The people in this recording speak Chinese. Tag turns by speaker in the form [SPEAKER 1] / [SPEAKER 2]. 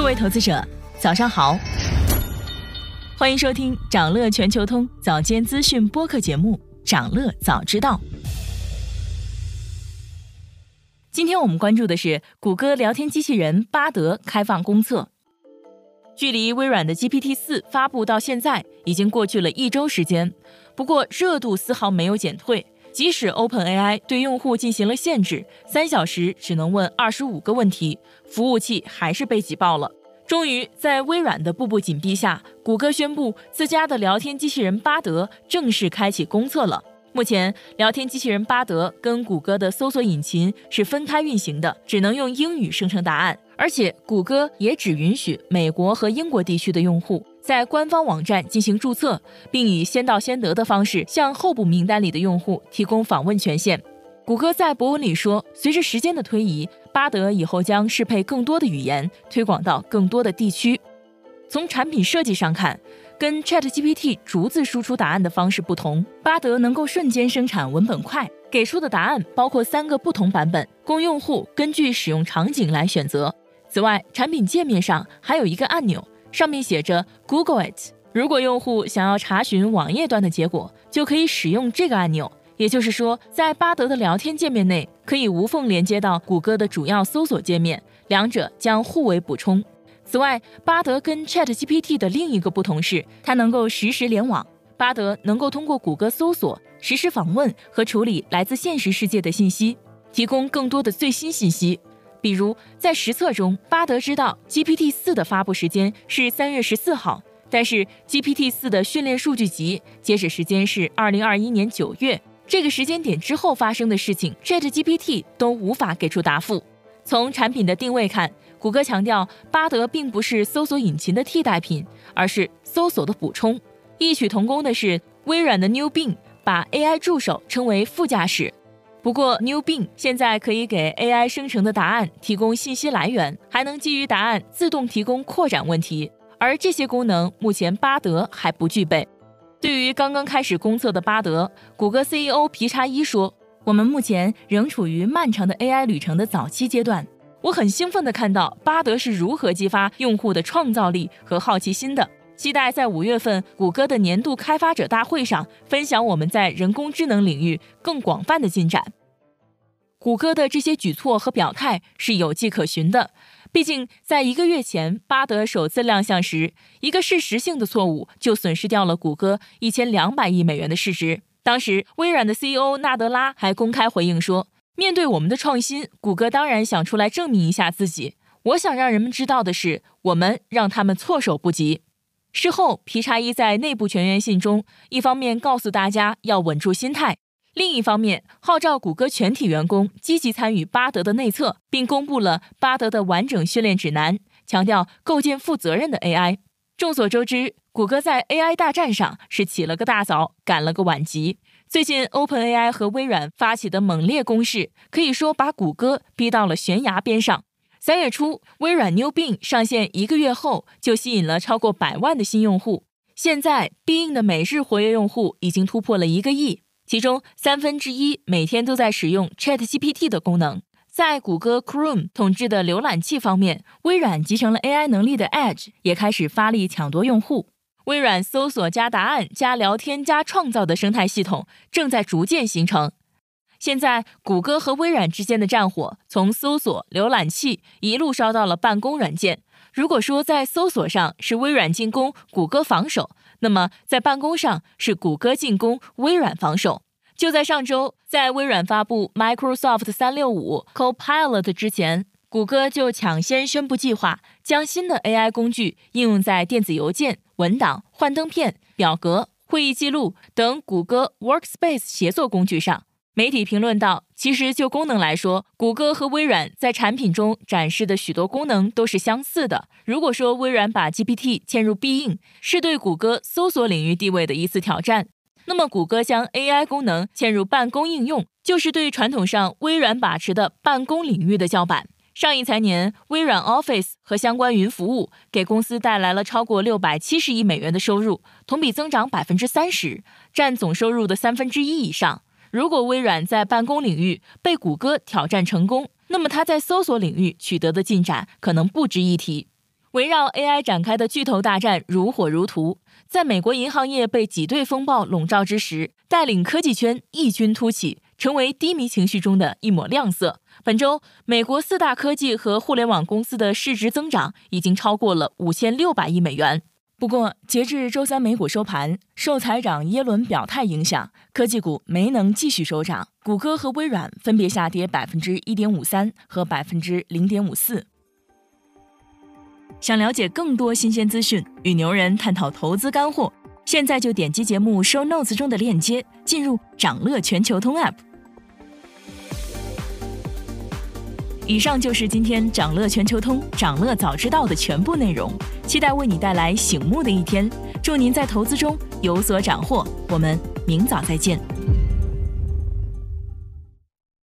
[SPEAKER 1] 各位投资者，早上好，欢迎收听长乐全球通早间资讯播客节目《长乐早知道》。今天我们关注的是谷歌聊天机器人巴德开放公测。距离微软的 GPT 四发布到现在已经过去了一周时间，不过热度丝毫没有减退。即使 OpenAI 对用户进行了限制，三小时只能问二十五个问题，服务器还是被挤爆了。终于，在微软的步步紧逼下，谷歌宣布自家的聊天机器人巴德正式开启公测了。目前，聊天机器人巴德跟谷歌的搜索引擎是分开运行的，只能用英语生成答案，而且谷歌也只允许美国和英国地区的用户。在官方网站进行注册，并以先到先得的方式向候补名单里的用户提供访问权限。谷歌在博文里说，随着时间的推移，巴德以后将适配更多的语言，推广到更多的地区。从产品设计上看，跟 ChatGPT 逐字输出答案的方式不同，巴德能够瞬间生产文本块，给出的答案包括三个不同版本，供用户根据使用场景来选择。此外，产品界面上还有一个按钮。上面写着 Google it。如果用户想要查询网页端的结果，就可以使用这个按钮。也就是说，在巴德的聊天界面内，可以无缝连接到谷歌的主要搜索界面，两者将互为补充。此外，巴德跟 ChatGPT 的另一个不同是，它能够实时联网。巴德能够通过谷歌搜索、实时访问和处理来自现实世界的信息，提供更多的最新信息。比如，在实测中，巴德知道 GPT 四的发布时间是三月十四号，但是 GPT 四的训练数据集截止时间是二零二一年九月。这个时间点之后发生的事情，ChatGPT 都无法给出答复。从产品的定位看，谷歌强调巴德并不是搜索引擎的替代品，而是搜索的补充。异曲同工的是，微软的 New Bing 把 AI 助手称为副驾驶。不过，New Bing 现在可以给 AI 生成的答案提供信息来源，还能基于答案自动提供扩展问题，而这些功能目前巴德还不具备。对于刚刚开始公测的巴德，谷歌 CEO 皮查伊说：“我们目前仍处于漫长的 AI 旅程的早期阶段。我很兴奋地看到巴德是如何激发用户的创造力和好奇心的。”期待在五月份谷歌的年度开发者大会上分享我们在人工智能领域更广泛的进展。谷歌的这些举措和表态是有迹可循的，毕竟在一个月前巴德首次亮相时，一个事实性的错误就损失掉了谷歌一千两百亿美元的市值。当时微软的 CEO 纳德拉还公开回应说：“面对我们的创新，谷歌当然想出来证明一下自己。我想让人们知道的是，我们让他们措手不及。”事后，皮查伊在内部全员信中，一方面告诉大家要稳住心态，另一方面号召谷歌全体员工积极参与巴德的内测，并公布了巴德的完整训练指南，强调构建负责任的 AI。众所周知，谷歌在 AI 大战上是起了个大早，赶了个晚集。最近，OpenAI 和微软发起的猛烈攻势，可以说把谷歌逼到了悬崖边上。三月初，微软 New Bing 上线一个月后，就吸引了超过百万的新用户。现在，Bing 的每日活跃用户已经突破了一个亿，其中三分之一每天都在使用 ChatGPT 的功能。在谷歌 Chrome 统治的浏览器方面，微软集成了 AI 能力的 Edge 也开始发力抢夺用户。微软搜索加答案加聊天加创造的生态系统正在逐渐形成。现在，谷歌和微软之间的战火从搜索、浏览器一路烧到了办公软件。如果说在搜索上是微软进攻，谷歌防守，那么在办公上是谷歌进攻，微软防守。就在上周，在微软发布 Microsoft 三六五 Copilot 之前，谷歌就抢先宣布计划，将新的 AI 工具应用在电子邮件、文档、幻灯片、表格、会议记录等谷歌 Workspace 协作工具上。媒体评论道：“其实就功能来说，谷歌和微软在产品中展示的许多功能都是相似的。如果说微软把 GPT 嵌入必应是对谷歌搜索领域地位的一次挑战，那么谷歌将 AI 功能嵌入办公应用，就是对传统上微软把持的办公领域的叫板。上一财年，微软 Office 和相关云服务给公司带来了超过六百七十亿美元的收入，同比增长百分之三十，占总收入的三分之一以上。”如果微软在办公领域被谷歌挑战成功，那么它在搜索领域取得的进展可能不值一提。围绕 AI 展开的巨头大战如火如荼，在美国银行业被挤兑风暴笼罩之时，带领科技圈异军突起，成为低迷情绪中的一抹亮色。本周，美国四大科技和互联网公司的市值增长已经超过了五千六百亿美元。不过，截至周三美股收盘，受财长耶伦表态影响，科技股没能继续收涨，谷歌和微软分别下跌百分之一点五三和百分之零点五四。想了解更多新鲜资讯，与牛人探讨投资干货，现在就点击节目 show notes 中的链接，进入掌乐全球通 app。以上就是今天掌乐全球通、掌乐早知道的全部内容，期待为你带来醒目的一天。祝您在投资中有所斩获，我们明早再见。